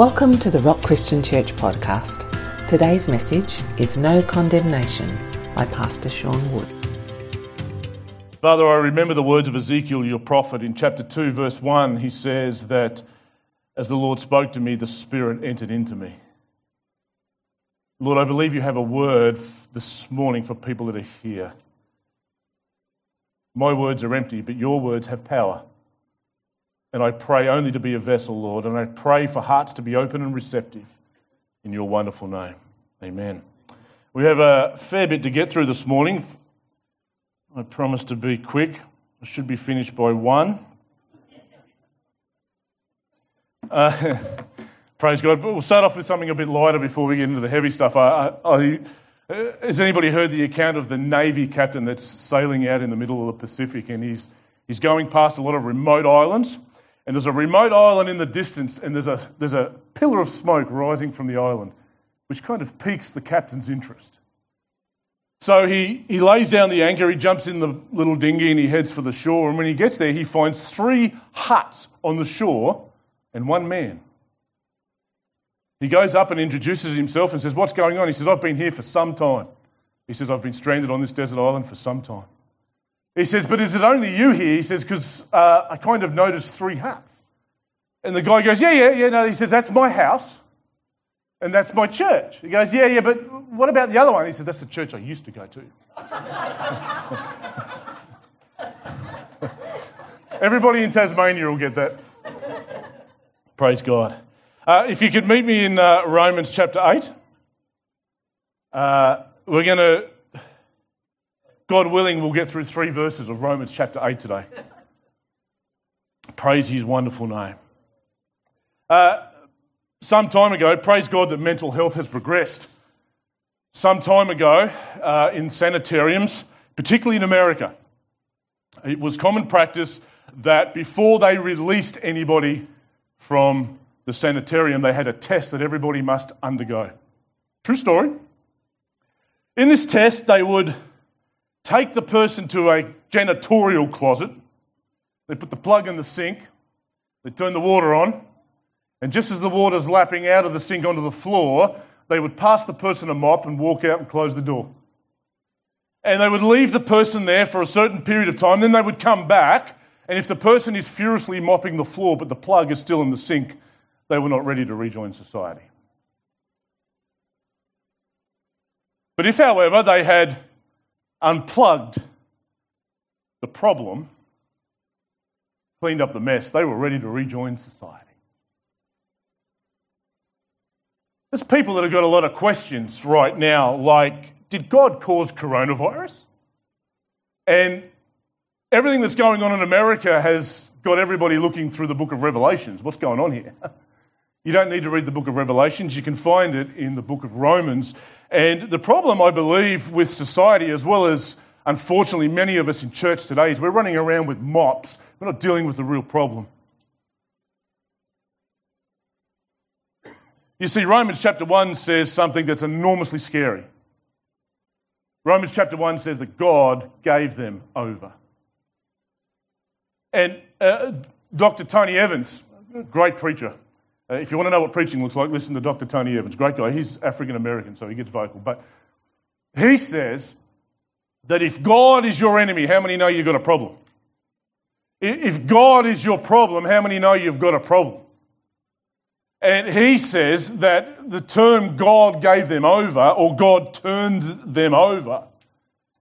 Welcome to the Rock Christian Church podcast. Today's message is No Condemnation by Pastor Sean Wood. Father, I remember the words of Ezekiel, your prophet, in chapter 2, verse 1. He says that as the Lord spoke to me, the Spirit entered into me. Lord, I believe you have a word this morning for people that are here. My words are empty, but your words have power. And I pray only to be a vessel, Lord, and I pray for hearts to be open and receptive in your wonderful name. Amen. We have a fair bit to get through this morning. I promise to be quick. I should be finished by one. Uh, praise God. But we'll start off with something a bit lighter before we get into the heavy stuff. I, I, I, has anybody heard the account of the Navy captain that's sailing out in the middle of the Pacific and he's, he's going past a lot of remote islands? And there's a remote island in the distance, and there's a, there's a pillar of smoke rising from the island, which kind of piques the captain's interest. So he, he lays down the anchor, he jumps in the little dinghy, and he heads for the shore. And when he gets there, he finds three huts on the shore and one man. He goes up and introduces himself and says, What's going on? He says, I've been here for some time. He says, I've been stranded on this desert island for some time. He says, But is it only you here? He says, Because uh, I kind of noticed three hats. And the guy goes, Yeah, yeah, yeah. No, he says, That's my house. And that's my church. He goes, Yeah, yeah, but what about the other one? He says, That's the church I used to go to. Everybody in Tasmania will get that. Praise God. Uh, if you could meet me in uh, Romans chapter 8, uh, we're going to God willing, we'll get through three verses of Romans chapter 8 today. praise his wonderful name. Uh, some time ago, praise God that mental health has progressed. Some time ago, uh, in sanitariums, particularly in America, it was common practice that before they released anybody from the sanitarium, they had a test that everybody must undergo. True story. In this test, they would take the person to a janitorial closet, they put the plug in the sink, they turn the water on, and just as the water's lapping out of the sink onto the floor, they would pass the person a mop and walk out and close the door. And they would leave the person there for a certain period of time, then they would come back, and if the person is furiously mopping the floor but the plug is still in the sink, they were not ready to rejoin society. But if, however, they had unplugged the problem, cleaned up the mess, they were ready to rejoin society. There's people that have got a lot of questions right now, like, did God cause coronavirus? And everything that's going on in America has got everybody looking through the book of Revelations. What's going on here? You don't need to read the book of Revelations, you can find it in the book of Romans. And the problem, I believe, with society, as well as unfortunately many of us in church today, is we're running around with mops. We're not dealing with the real problem. You see, Romans chapter 1 says something that's enormously scary. Romans chapter 1 says that God gave them over. And uh, Dr. Tony Evans, great preacher, uh, if you want to know what preaching looks like, listen to Dr. Tony Evans. Great guy. He's African American, so he gets vocal. But he says that if God is your enemy, how many know you've got a problem? If God is your problem, how many know you've got a problem? And he says that the term God gave them over or God turned them over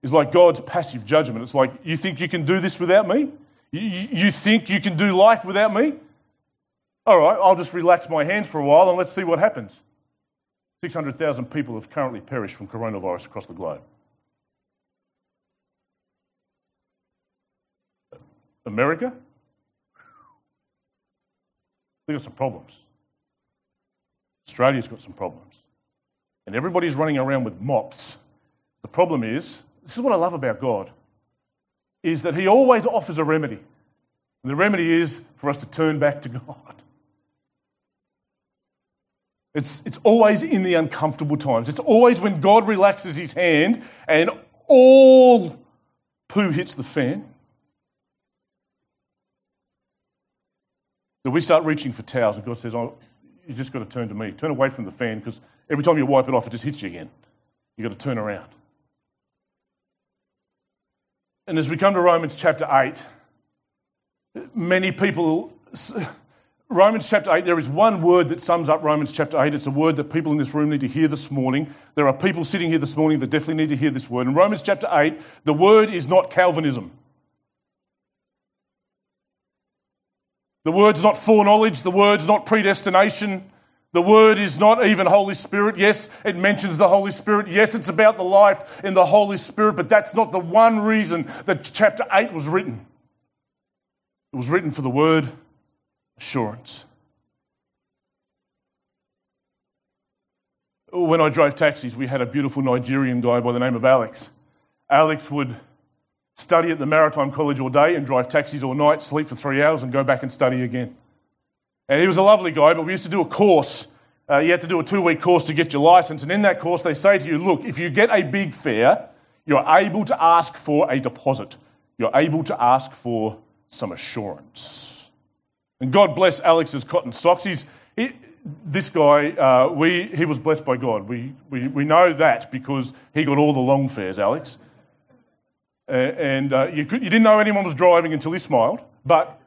is like God's passive judgment. It's like, you think you can do this without me? You think you can do life without me? All right, I'll just relax my hands for a while and let's see what happens. 600,000 people have currently perished from coronavirus across the globe. America? They've got some problems. Australia's got some problems. And everybody's running around with mops. The problem is, this is what I love about God, is that He always offers a remedy. And the remedy is for us to turn back to God. It's, it's always in the uncomfortable times. It's always when God relaxes his hand and all poo hits the fan that we start reaching for towels and God says, oh, you just got to turn to me. Turn away from the fan because every time you wipe it off, it just hits you again. You've got to turn around. And as we come to Romans chapter 8, many people, Romans chapter 8, there is one word that sums up Romans chapter 8. It's a word that people in this room need to hear this morning. There are people sitting here this morning that definitely need to hear this word. In Romans chapter 8, the word is not Calvinism. The word's not foreknowledge, the word's not predestination. The word is not even Holy Spirit. Yes, it mentions the Holy Spirit. Yes, it's about the life in the Holy Spirit, but that's not the one reason that chapter 8 was written. It was written for the word assurance. When I drove taxis, we had a beautiful Nigerian guy by the name of Alex. Alex would study at the Maritime College all day and drive taxis all night, sleep for three hours, and go back and study again. And he was a lovely guy, but we used to do a course. Uh, you had to do a two week course to get your license. And in that course, they say to you, look, if you get a big fare, you're able to ask for a deposit. You're able to ask for some assurance. And God bless Alex's cotton socks. He's, he, this guy, uh, we, he was blessed by God. We, we, we know that because he got all the long fares, Alex. Uh, and uh, you, could, you didn't know anyone was driving until he smiled. But,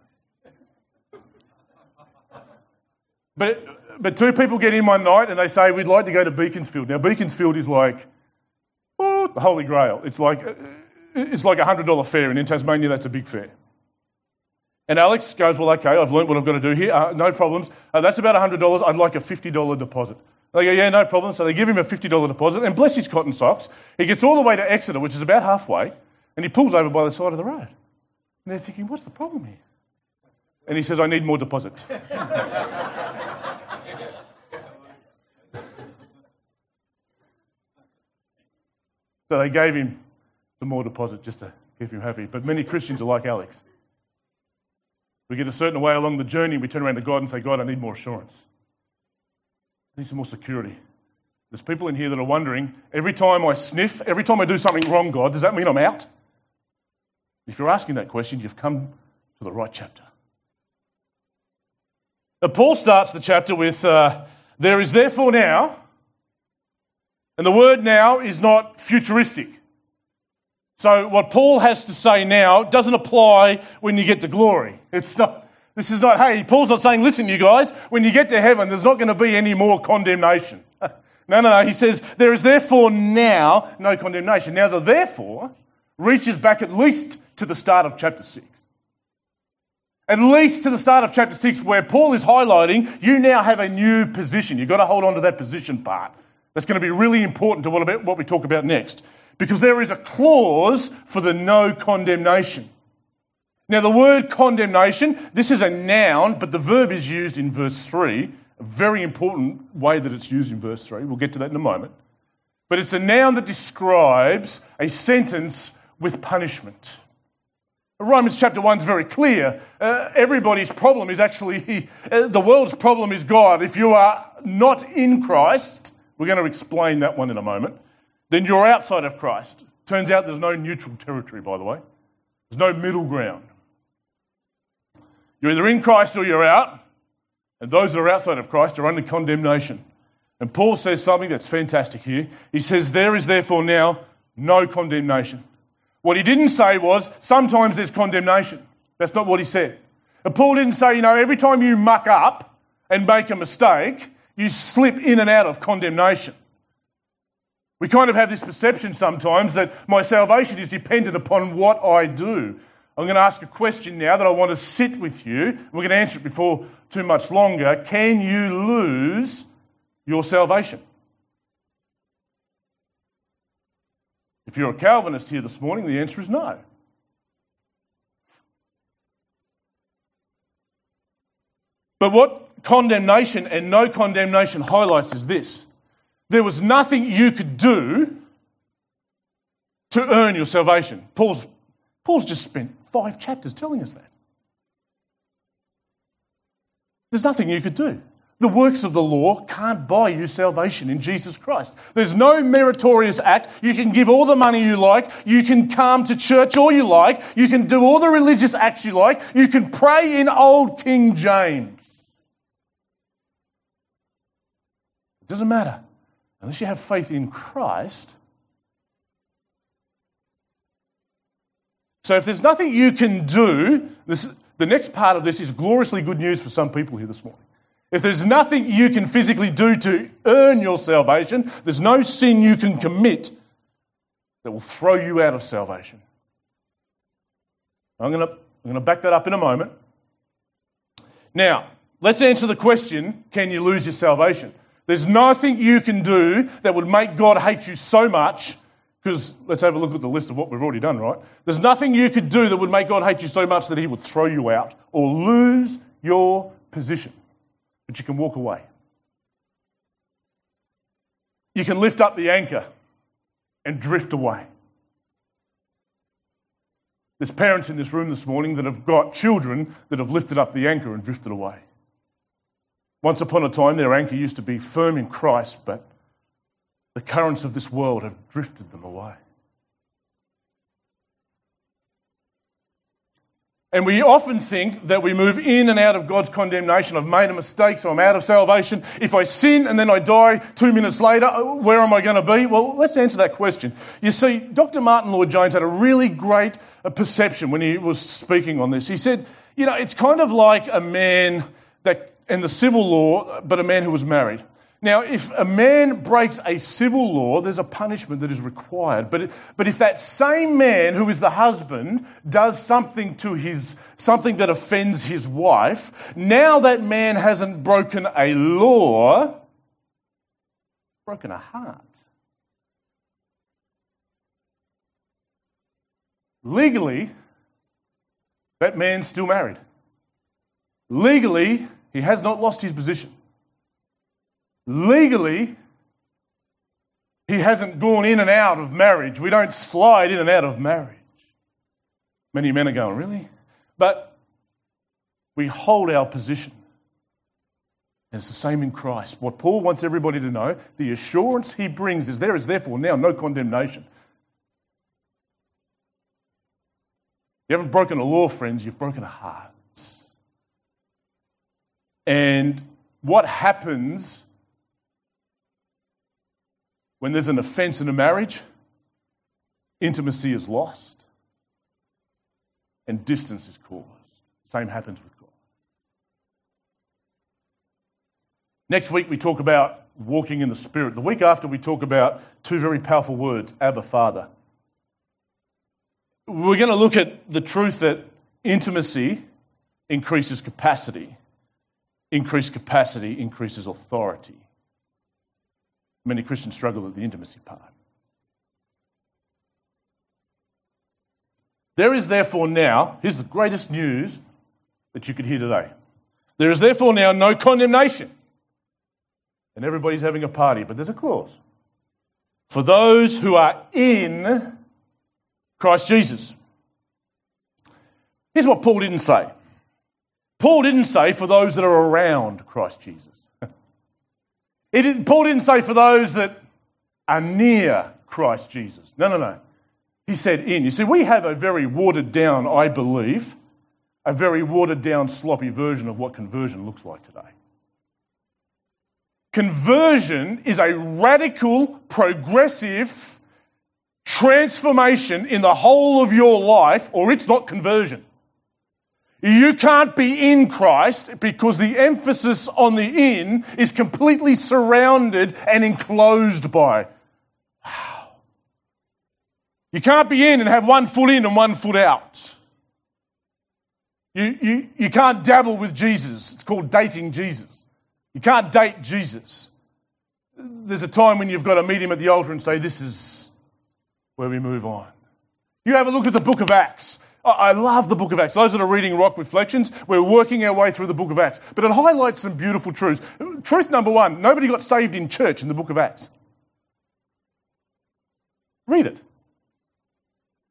but, but two people get in one night and they say, We'd like to go to Beaconsfield. Now, Beaconsfield is like oh, the Holy Grail. It's like, uh, it's like a $100 fare, and in Tasmania, that's a big fare. And Alex goes, Well, okay, I've learned what I've got to do here. Uh, no problems. Uh, that's about $100. I'd like a $50 deposit. They go, Yeah, no problem. So they give him a $50 deposit, and bless his cotton socks, he gets all the way to Exeter, which is about halfway. And he pulls over by the side of the road. And they're thinking, what's the problem here? And he says, I need more deposit. so they gave him some more deposit just to keep him happy. But many Christians are like Alex. We get a certain way along the journey, we turn around to God and say, God, I need more assurance. I need some more security. There's people in here that are wondering every time I sniff, every time I do something wrong, God, does that mean I'm out? If you're asking that question, you've come to the right chapter. Now, Paul starts the chapter with, uh, There is therefore now, and the word now is not futuristic. So, what Paul has to say now doesn't apply when you get to glory. It's not, this is not, hey, Paul's not saying, listen, you guys, when you get to heaven, there's not going to be any more condemnation. no, no, no. He says, there is therefore now no condemnation. Now, the therefore reaches back at least to the start of chapter 6. At least to the start of chapter 6, where Paul is highlighting you now have a new position. You've got to hold on to that position part. That's going to be really important to what we talk about next. Because there is a clause for the no condemnation. Now, the word condemnation, this is a noun, but the verb is used in verse 3, a very important way that it's used in verse 3. We'll get to that in a moment. But it's a noun that describes a sentence with punishment. Romans chapter 1 is very clear. Uh, everybody's problem is actually, uh, the world's problem is God. If you are not in Christ, we're going to explain that one in a moment, then you're outside of Christ. Turns out there's no neutral territory, by the way, there's no middle ground. You're either in Christ or you're out, and those that are outside of Christ are under condemnation. And Paul says something that's fantastic here. He says, There is therefore now no condemnation. What he didn't say was, sometimes there's condemnation. That's not what he said. And Paul didn't say, you know, every time you muck up and make a mistake, you slip in and out of condemnation. We kind of have this perception sometimes that my salvation is dependent upon what I do. I'm going to ask a question now that I want to sit with you. We're going to answer it before too much longer. Can you lose your salvation? If you're a Calvinist here this morning, the answer is no. But what condemnation and no condemnation highlights is this there was nothing you could do to earn your salvation. Paul's, Paul's just spent five chapters telling us that. There's nothing you could do. The works of the law can't buy you salvation in Jesus Christ. There's no meritorious act. You can give all the money you like. You can come to church all you like. You can do all the religious acts you like. You can pray in old King James. It doesn't matter. Unless you have faith in Christ. So if there's nothing you can do, this, the next part of this is gloriously good news for some people here this morning. If there's nothing you can physically do to earn your salvation, there's no sin you can commit that will throw you out of salvation. I'm going to, I'm going to back that up in a moment. Now, let's answer the question can you lose your salvation? There's nothing you can do that would make God hate you so much, because let's have a look at the list of what we've already done, right? There's nothing you could do that would make God hate you so much that he would throw you out or lose your position. But you can walk away. You can lift up the anchor and drift away. There's parents in this room this morning that have got children that have lifted up the anchor and drifted away. Once upon a time, their anchor used to be firm in Christ, but the currents of this world have drifted them away. And we often think that we move in and out of God's condemnation. I've made a mistake, so I'm out of salvation. If I sin and then I die two minutes later, where am I going to be? Well, let's answer that question. You see, Dr. Martyn Lloyd-Jones had a really great uh, perception when he was speaking on this. He said, you know, it's kind of like a man that, in the civil law, but a man who was married. Now, if a man breaks a civil law, there's a punishment that is required. But, but if that same man who is the husband does something to his, something that offends his wife, now that man hasn't broken a law, broken a heart. Legally, that man's still married. Legally, he has not lost his position. Legally, he hasn't gone in and out of marriage. We don't slide in and out of marriage. Many men are going, really? But we hold our position. And it's the same in Christ. What Paul wants everybody to know, the assurance he brings is there is therefore now no condemnation. You haven't broken a law, friends, you've broken a heart. And what happens when there's an offense in a marriage, intimacy is lost and distance is caused. Same happens with God. Next week, we talk about walking in the Spirit. The week after, we talk about two very powerful words Abba, Father. We're going to look at the truth that intimacy increases capacity, increased capacity increases authority. Many Christians struggle with the intimacy part. There is therefore now, here's the greatest news that you could hear today. There is therefore now no condemnation. And everybody's having a party, but there's a clause. For those who are in Christ Jesus. Here's what Paul didn't say Paul didn't say for those that are around Christ Jesus. Didn't, Paul didn't say for those that are near Christ Jesus. No, no, no. He said in. You see, we have a very watered down, I believe, a very watered down, sloppy version of what conversion looks like today. Conversion is a radical, progressive transformation in the whole of your life, or it's not conversion. You can't be in Christ because the emphasis on the in is completely surrounded and enclosed by. Wow. You can't be in and have one foot in and one foot out. You, you, you can't dabble with Jesus. It's called dating Jesus. You can't date Jesus. There's a time when you've got to meet him at the altar and say, This is where we move on. You have a look at the book of Acts. I love the book of Acts. Those that are reading Rock Reflections, we're working our way through the book of Acts. But it highlights some beautiful truths. Truth number one nobody got saved in church in the book of Acts. Read it.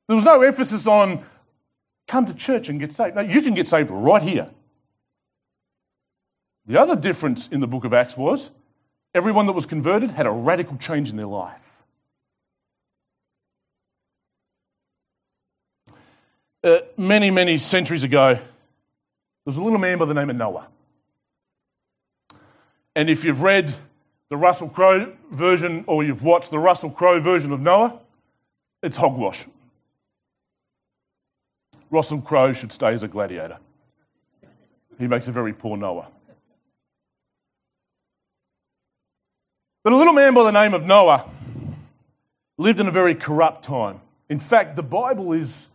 There was no emphasis on come to church and get saved. No, you can get saved right here. The other difference in the book of Acts was everyone that was converted had a radical change in their life. Uh, many, many centuries ago, there was a little man by the name of Noah. And if you've read the Russell Crowe version or you've watched the Russell Crowe version of Noah, it's hogwash. Russell Crowe should stay as a gladiator. He makes a very poor Noah. But a little man by the name of Noah lived in a very corrupt time. In fact, the Bible is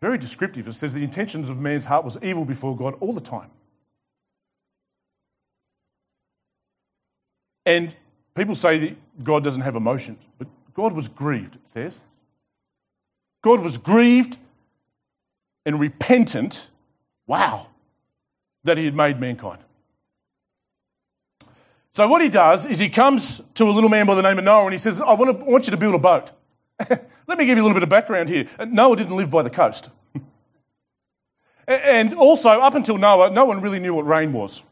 very descriptive. It says the intentions of man's heart was evil before God all the time. And people say that God doesn't have emotions, but God was grieved, it says. God was grieved and repentant, wow, that he had made mankind. So, what he does is he comes to a little man by the name of Noah and he says, I want, to, I want you to build a boat. Let me give you a little bit of background here. Noah didn't live by the coast. and also, up until Noah, no one really knew what rain was.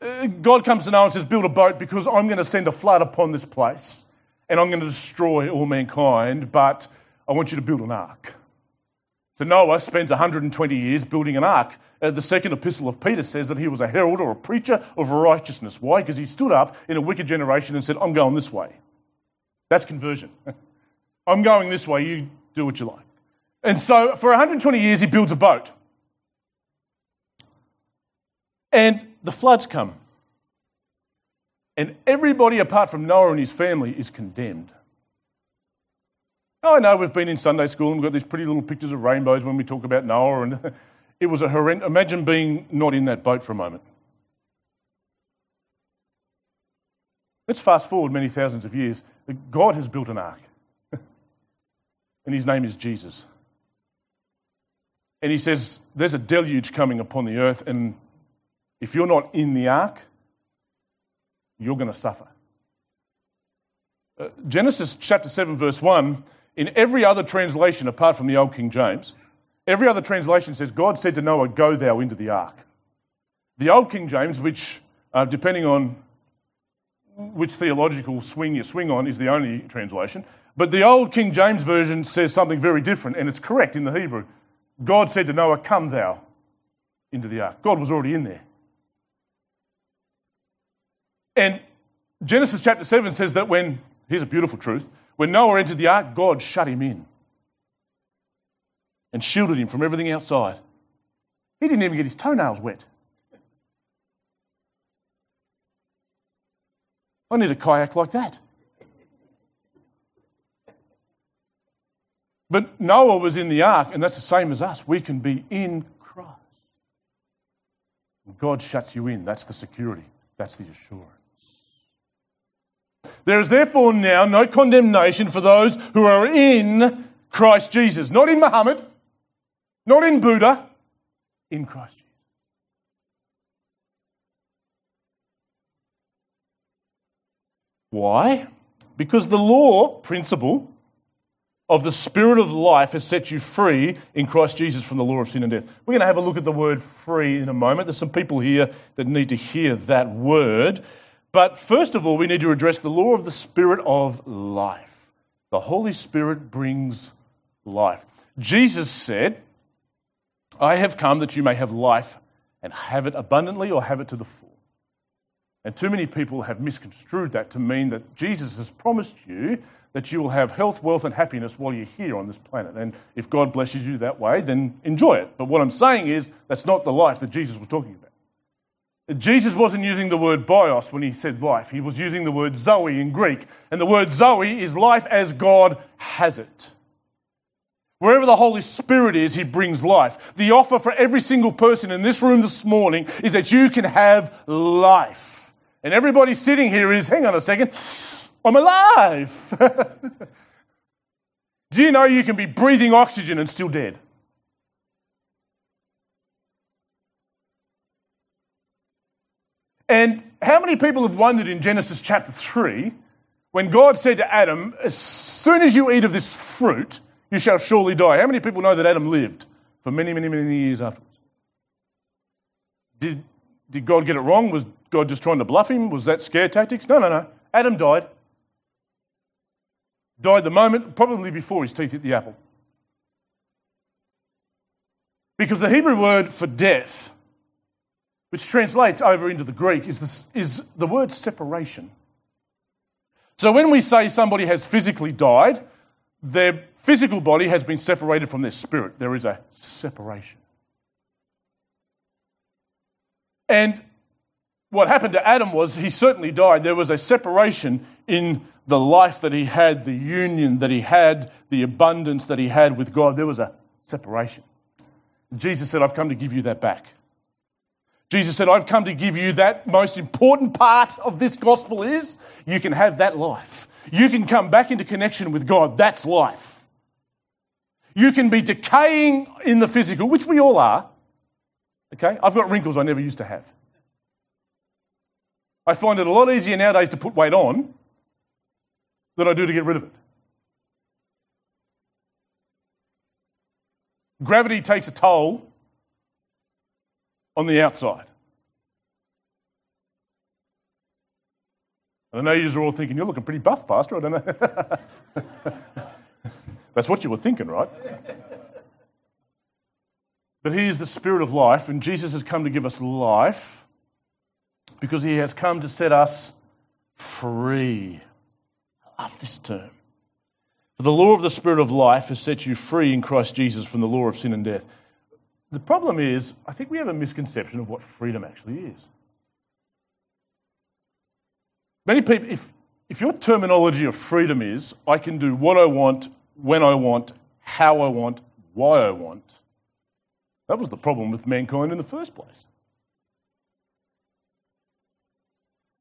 Uh, God comes to Noah and says, Build a boat because I'm going to send a flood upon this place and I'm going to destroy all mankind, but I want you to build an ark. So Noah spends 120 years building an ark. Uh, the second epistle of Peter says that he was a herald or a preacher of righteousness. Why? Because he stood up in a wicked generation and said, I'm going this way. That's conversion. I'm going this way, you do what you like. And so for 120 years, he builds a boat. And the floods come. And everybody apart from Noah and his family is condemned. Oh, I know we've been in Sunday school and we've got these pretty little pictures of rainbows when we talk about Noah, and it was a horrendous. Imagine being not in that boat for a moment. Let's fast forward many thousands of years. God has built an ark, and his name is Jesus. And he says, There's a deluge coming upon the earth, and if you're not in the ark, you're going to suffer. Uh, Genesis chapter 7, verse 1, in every other translation apart from the Old King James, every other translation says, God said to Noah, Go thou into the ark. The Old King James, which, uh, depending on which theological swing you swing on, is the only translation. But the Old King James Version says something very different, and it's correct in the Hebrew. God said to Noah, Come thou into the ark. God was already in there. And Genesis chapter 7 says that when, here's a beautiful truth, when Noah entered the ark, God shut him in and shielded him from everything outside. He didn't even get his toenails wet. I need a kayak like that. But Noah was in the ark, and that's the same as us. We can be in Christ. God shuts you in. That's the security, that's the assurance. There is therefore now no condemnation for those who are in Christ Jesus. Not in Muhammad, not in Buddha, in Christ Jesus. Why? Because the law principle of the Spirit of life has set you free in Christ Jesus from the law of sin and death. We're going to have a look at the word free in a moment. There's some people here that need to hear that word. But first of all, we need to address the law of the Spirit of life. The Holy Spirit brings life. Jesus said, I have come that you may have life and have it abundantly or have it to the full. And too many people have misconstrued that to mean that Jesus has promised you that you will have health, wealth, and happiness while you're here on this planet. And if God blesses you that way, then enjoy it. But what I'm saying is that's not the life that Jesus was talking about. Jesus wasn't using the word bios when he said life. He was using the word zoe in Greek. And the word zoe is life as God has it. Wherever the Holy Spirit is, He brings life. The offer for every single person in this room this morning is that you can have life. And everybody sitting here is, hang on a second, I'm alive. Do you know you can be breathing oxygen and still dead? And how many people have wondered in Genesis chapter 3 when God said to Adam, As soon as you eat of this fruit, you shall surely die? How many people know that Adam lived for many, many, many years afterwards? Did, did God get it wrong? Was God just trying to bluff him? Was that scare tactics? No, no, no. Adam died. Died the moment, probably before his teeth hit the apple. Because the Hebrew word for death which translates over into the Greek, is, is the word separation. So when we say somebody has physically died, their physical body has been separated from their spirit. There is a separation. And what happened to Adam was he certainly died. There was a separation in the life that he had, the union that he had, the abundance that he had with God. There was a separation. Jesus said, I've come to give you that back. Jesus said, I've come to give you that most important part of this gospel is you can have that life. You can come back into connection with God. That's life. You can be decaying in the physical, which we all are. Okay? I've got wrinkles I never used to have. I find it a lot easier nowadays to put weight on than I do to get rid of it. Gravity takes a toll on the outside. And I know you're all thinking, you're looking pretty buff, Pastor. I don't know. That's what you were thinking, right? But He is the Spirit of life, and Jesus has come to give us life because He has come to set us free. I love this term. For the law of the Spirit of life has set you free in Christ Jesus from the law of sin and death. The problem is, I think we have a misconception of what freedom actually is. Many people, if, if your terminology of freedom is, I can do what I want, when I want, how I want, why I want, that was the problem with mankind in the first place.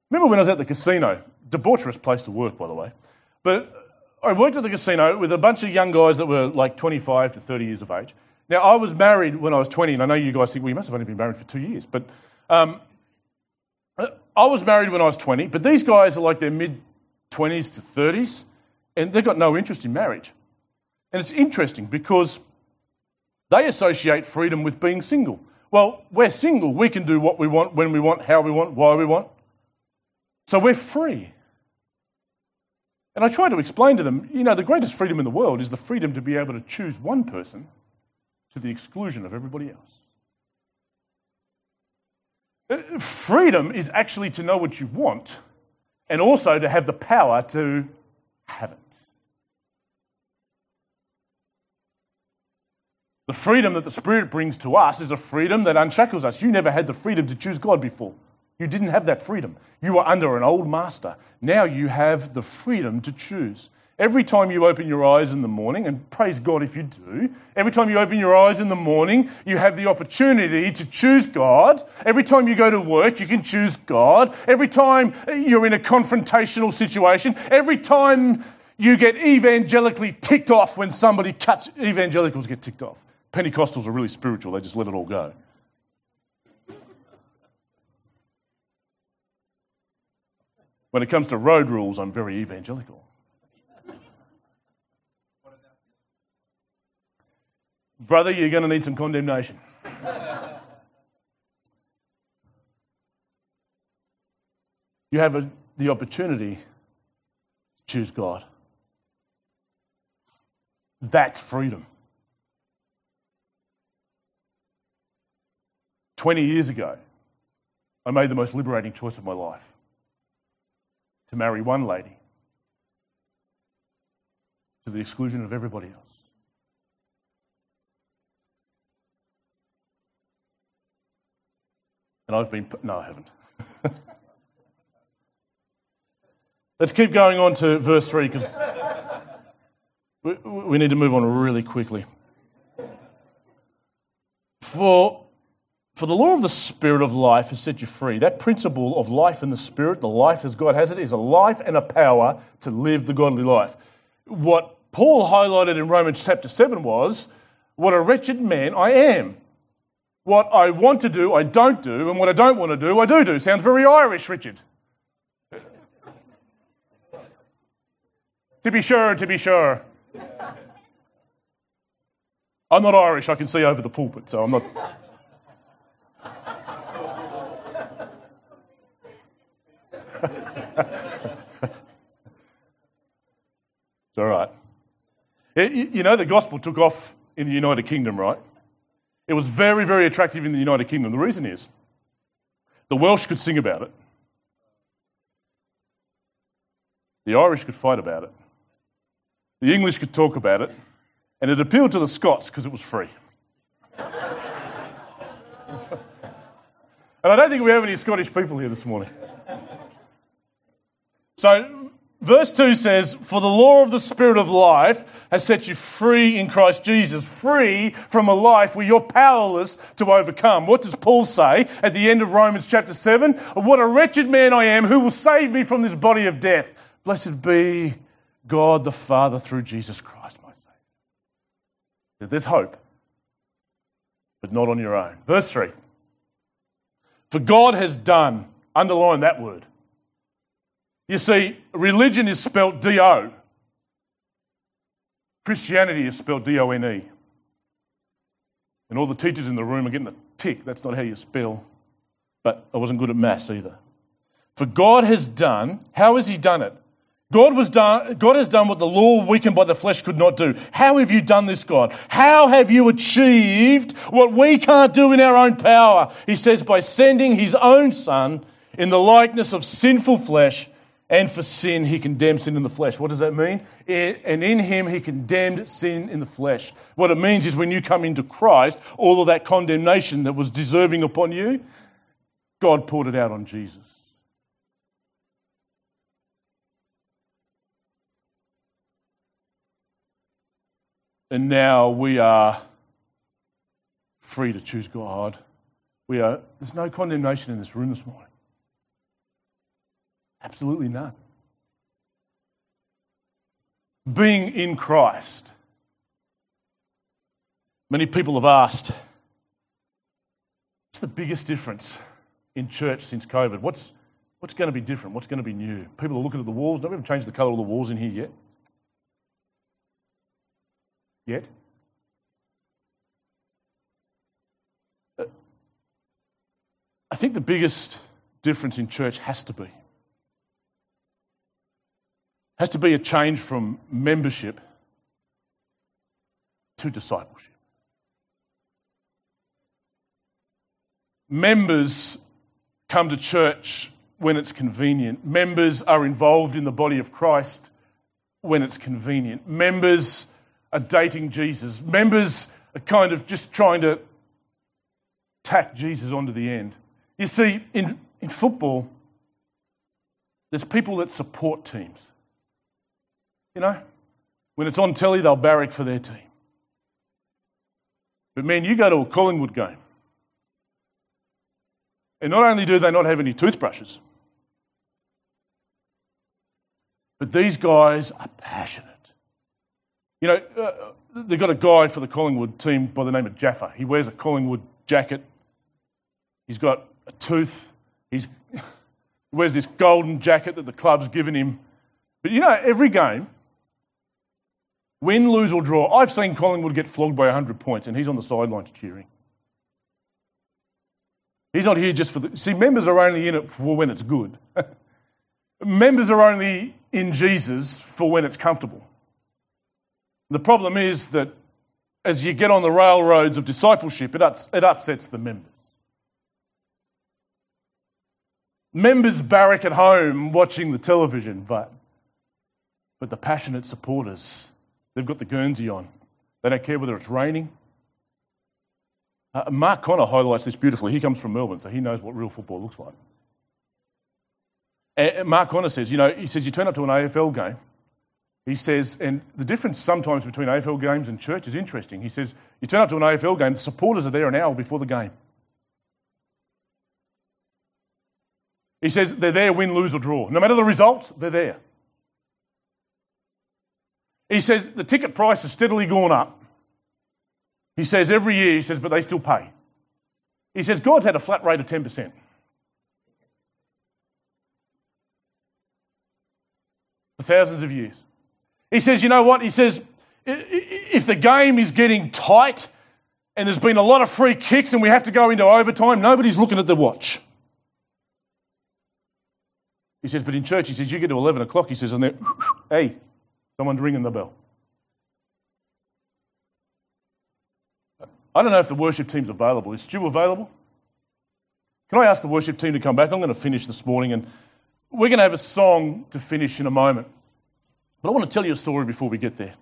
Remember when I was at the casino? Debaucherous place to work, by the way. But I worked at the casino with a bunch of young guys that were like 25 to 30 years of age. Now, I was married when I was 20, and I know you guys think, well, you must have only been married for two years. But um, I was married when I was 20, but these guys are like their mid 20s to 30s, and they've got no interest in marriage. And it's interesting because they associate freedom with being single. Well, we're single. We can do what we want, when we want, how we want, why we want. So we're free. And I try to explain to them, you know, the greatest freedom in the world is the freedom to be able to choose one person to the exclusion of everybody else. Uh, freedom is actually to know what you want and also to have the power to have it. The freedom that the Spirit brings to us is a freedom that unshackles us. You never had the freedom to choose God before. You didn't have that freedom. You were under an old master. Now you have the freedom to choose. Every time you open your eyes in the morning, and praise God if you do, every time you open your eyes in the morning, you have the opportunity to choose God. Every time you go to work, you can choose God. Every time you're in a confrontational situation, every time you get evangelically ticked off when somebody cuts, evangelicals get ticked off. Pentecostals are really spiritual, they just let it all go. When it comes to road rules, I'm very evangelical. Brother, you're going to need some condemnation. you have a, the opportunity to choose God. That's freedom. 20 years ago, I made the most liberating choice of my life to marry one lady to the exclusion of everybody else. And I've been, no, I haven't. Let's keep going on to verse 3 because we, we need to move on really quickly. For, for the law of the Spirit of life has set you free. That principle of life in the Spirit, the life as God has it, is a life and a power to live the godly life. What Paul highlighted in Romans chapter 7 was, What a wretched man I am. What I want to do, I don't do, and what I don't want to do, I do do. Sounds very Irish, Richard. to be sure, to be sure. I'm not Irish, I can see over the pulpit, so I'm not. It's all right. You know, the gospel took off in the United Kingdom, right? It was very, very attractive in the United Kingdom. The reason is The Welsh could sing about it. The Irish could fight about it. The English could talk about it. And it appealed to the Scots because it was free. and I don't think we have any Scottish people here this morning. So, verse 2 says, For the law of the Spirit of life has set you free in Christ Jesus, free from a life where you're powerless to overcome. What does Paul say at the end of Romans chapter 7? What a wretched man I am, who will save me from this body of death? Blessed be God the Father through Jesus Christ, my Saviour. There's hope, but not on your own. Verse 3 For God has done, underline that word. You see, religion is spelt D O, Christianity is spelled D O N E. And all the teachers in the room are getting a tick. That's not how you spell. But I wasn't good at maths either. For God has done, how has He done it? God, was done, God has done what the law weakened by the flesh could not do. How have you done this, God? How have you achieved what we can't do in our own power? He says, by sending his own son in the likeness of sinful flesh, and for sin, he condemned sin in the flesh. What does that mean? It, and in him, he condemned sin in the flesh. What it means is when you come into Christ, all of that condemnation that was deserving upon you, God poured it out on Jesus. And now we are free to choose God. We are, there's no condemnation in this room this morning. Absolutely none. Being in Christ. Many people have asked, what's the biggest difference in church since COVID? What's, what's going to be different? What's going to be new? People are looking at the walls. Don't we haven't changed the colour of the walls in here yet? Yet. Uh, I think the biggest difference in church has to be has to be a change from membership to discipleship. Members come to church when it's convenient. Members are involved in the body of Christ when it's convenient. Members are dating Jesus. Members are kind of just trying to tack Jesus onto the end. You see, in, in football, there's people that support teams. You know, when it's on telly, they'll barrack for their team. But man, you go to a Collingwood game, and not only do they not have any toothbrushes, but these guys are passionate. You know, uh, they've got a guy for the Collingwood team by the name of Jaffa. He wears a Collingwood jacket. He's got a tooth. He's, he wears this golden jacket that the club's given him. But you know, every game, win, lose, or draw, I've seen Collingwood get flogged by 100 points, and he's on the sidelines cheering. He's not here just for the. See, members are only in it for when it's good. members are only in Jesus for when it's comfortable. The problem is that as you get on the railroads of discipleship, it, ups, it upsets the members. Members barrack at home watching the television, but, but the passionate supporters, they've got the Guernsey on. They don't care whether it's raining. Uh, Mark Conner highlights this beautifully. He comes from Melbourne, so he knows what real football looks like. Uh, Mark Conner says, you know, he says you turn up to an AFL game he says, and the difference sometimes between AFL games and church is interesting. He says, you turn up to an AFL game, the supporters are there an hour before the game. He says they're there, win, lose, or draw. No matter the results, they're there. He says the ticket price has steadily gone up. He says every year, he says, but they still pay. He says God's had a flat rate of 10%. For thousands of years. He says, you know what? He says, if the game is getting tight and there's been a lot of free kicks and we have to go into overtime, nobody's looking at the watch. He says, but in church, he says, you get to 11 o'clock, he says, and then, hey, someone's ringing the bell. I don't know if the worship team's available. Is Stu available? Can I ask the worship team to come back? I'm going to finish this morning and we're going to have a song to finish in a moment. But I want to tell you a story before we get there.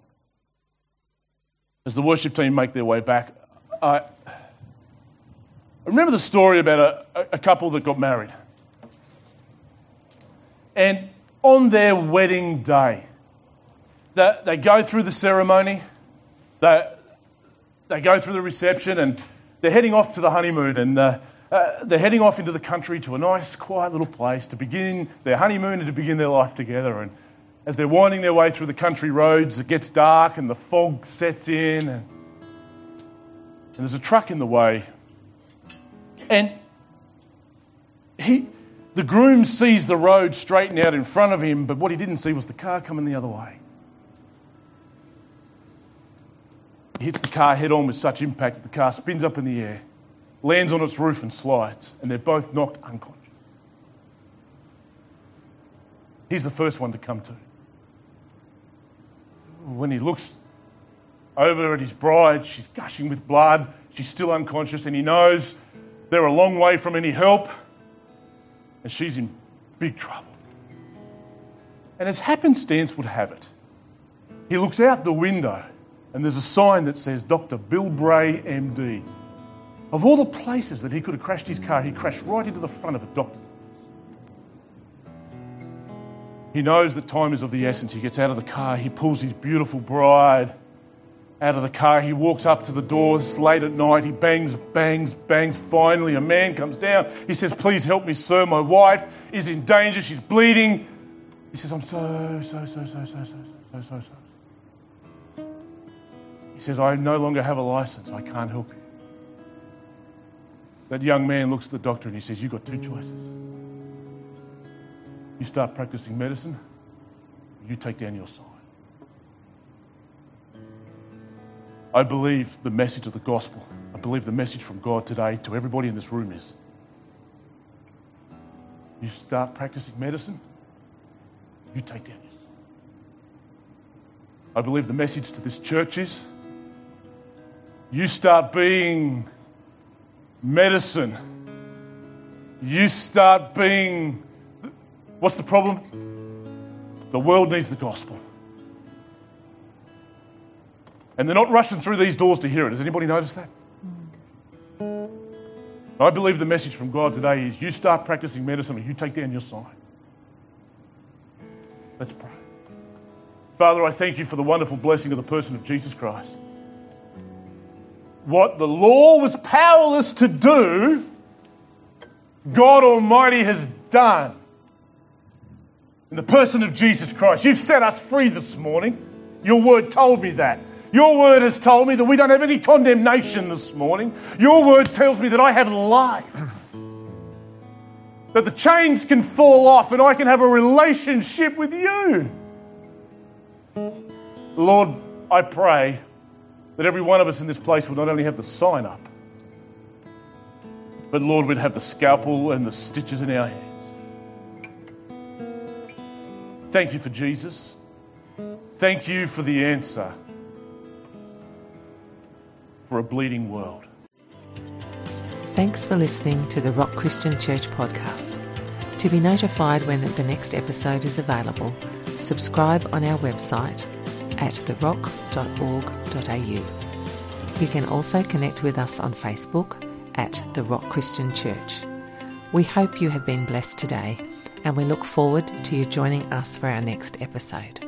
As the worship team make their way back, I, remember the story about a, a couple that got married. And on their wedding day, they, they go through the ceremony, they, they go through the reception, and they're heading off to the honeymoon. And uh, uh, they're heading off into the country to a nice, quiet little place to begin their honeymoon and to begin their life together. And as they're winding their way through the country roads, it gets dark and the fog sets in, and, and there's a truck in the way. And he, the groom sees the road straighten out in front of him, but what he didn't see was the car coming the other way. He hits the car head on with such impact that the car spins up in the air, lands on its roof, and slides, and they're both knocked unconscious. He's the first one to come to. When he looks over at his bride, she's gushing with blood, she's still unconscious, and he knows they're a long way from any help, and she's in big trouble. And as happenstance would have it, he looks out the window and there's a sign that says Dr. Bill Bray, MD. Of all the places that he could have crashed his car, he crashed right into the front of a doctor. He knows that time is of the essence. He gets out of the car, he pulls his beautiful bride out of the car. He walks up to the door. It's late at night. He bangs, bangs, bangs. Finally, a man comes down. He says, Please help me, sir. My wife is in danger. She's bleeding. He says, I'm so, so, so, so, so, so, so, so, so. He says, I no longer have a license. I can't help you. That young man looks at the doctor and he says, You've got two choices. You start practicing medicine, you take down your sign. I believe the message of the gospel, I believe the message from God today to everybody in this room is you start practicing medicine, you take down your sign. I believe the message to this church is you start being medicine. You start being. What's the problem? The world needs the gospel. And they're not rushing through these doors to hear it. Has anybody noticed that? I believe the message from God today is you start practicing medicine or you take down your sign. Let's pray. Father, I thank you for the wonderful blessing of the person of Jesus Christ what the law was powerless to do, God Almighty has done. In the person of Jesus Christ. You've set us free this morning. Your word told me that. Your word has told me that we don't have any condemnation this morning. Your word tells me that I have life. That the chains can fall off and I can have a relationship with you. Lord, I pray that every one of us in this place would not only have the sign up, but Lord, we'd have the scalpel and the stitches in our hands. Thank you for Jesus. Thank you for the answer for a bleeding world. Thanks for listening to the Rock Christian Church podcast. To be notified when the next episode is available, subscribe on our website at therock.org.au. You can also connect with us on Facebook at The Rock Christian Church. We hope you have been blessed today and we look forward to you joining us for our next episode.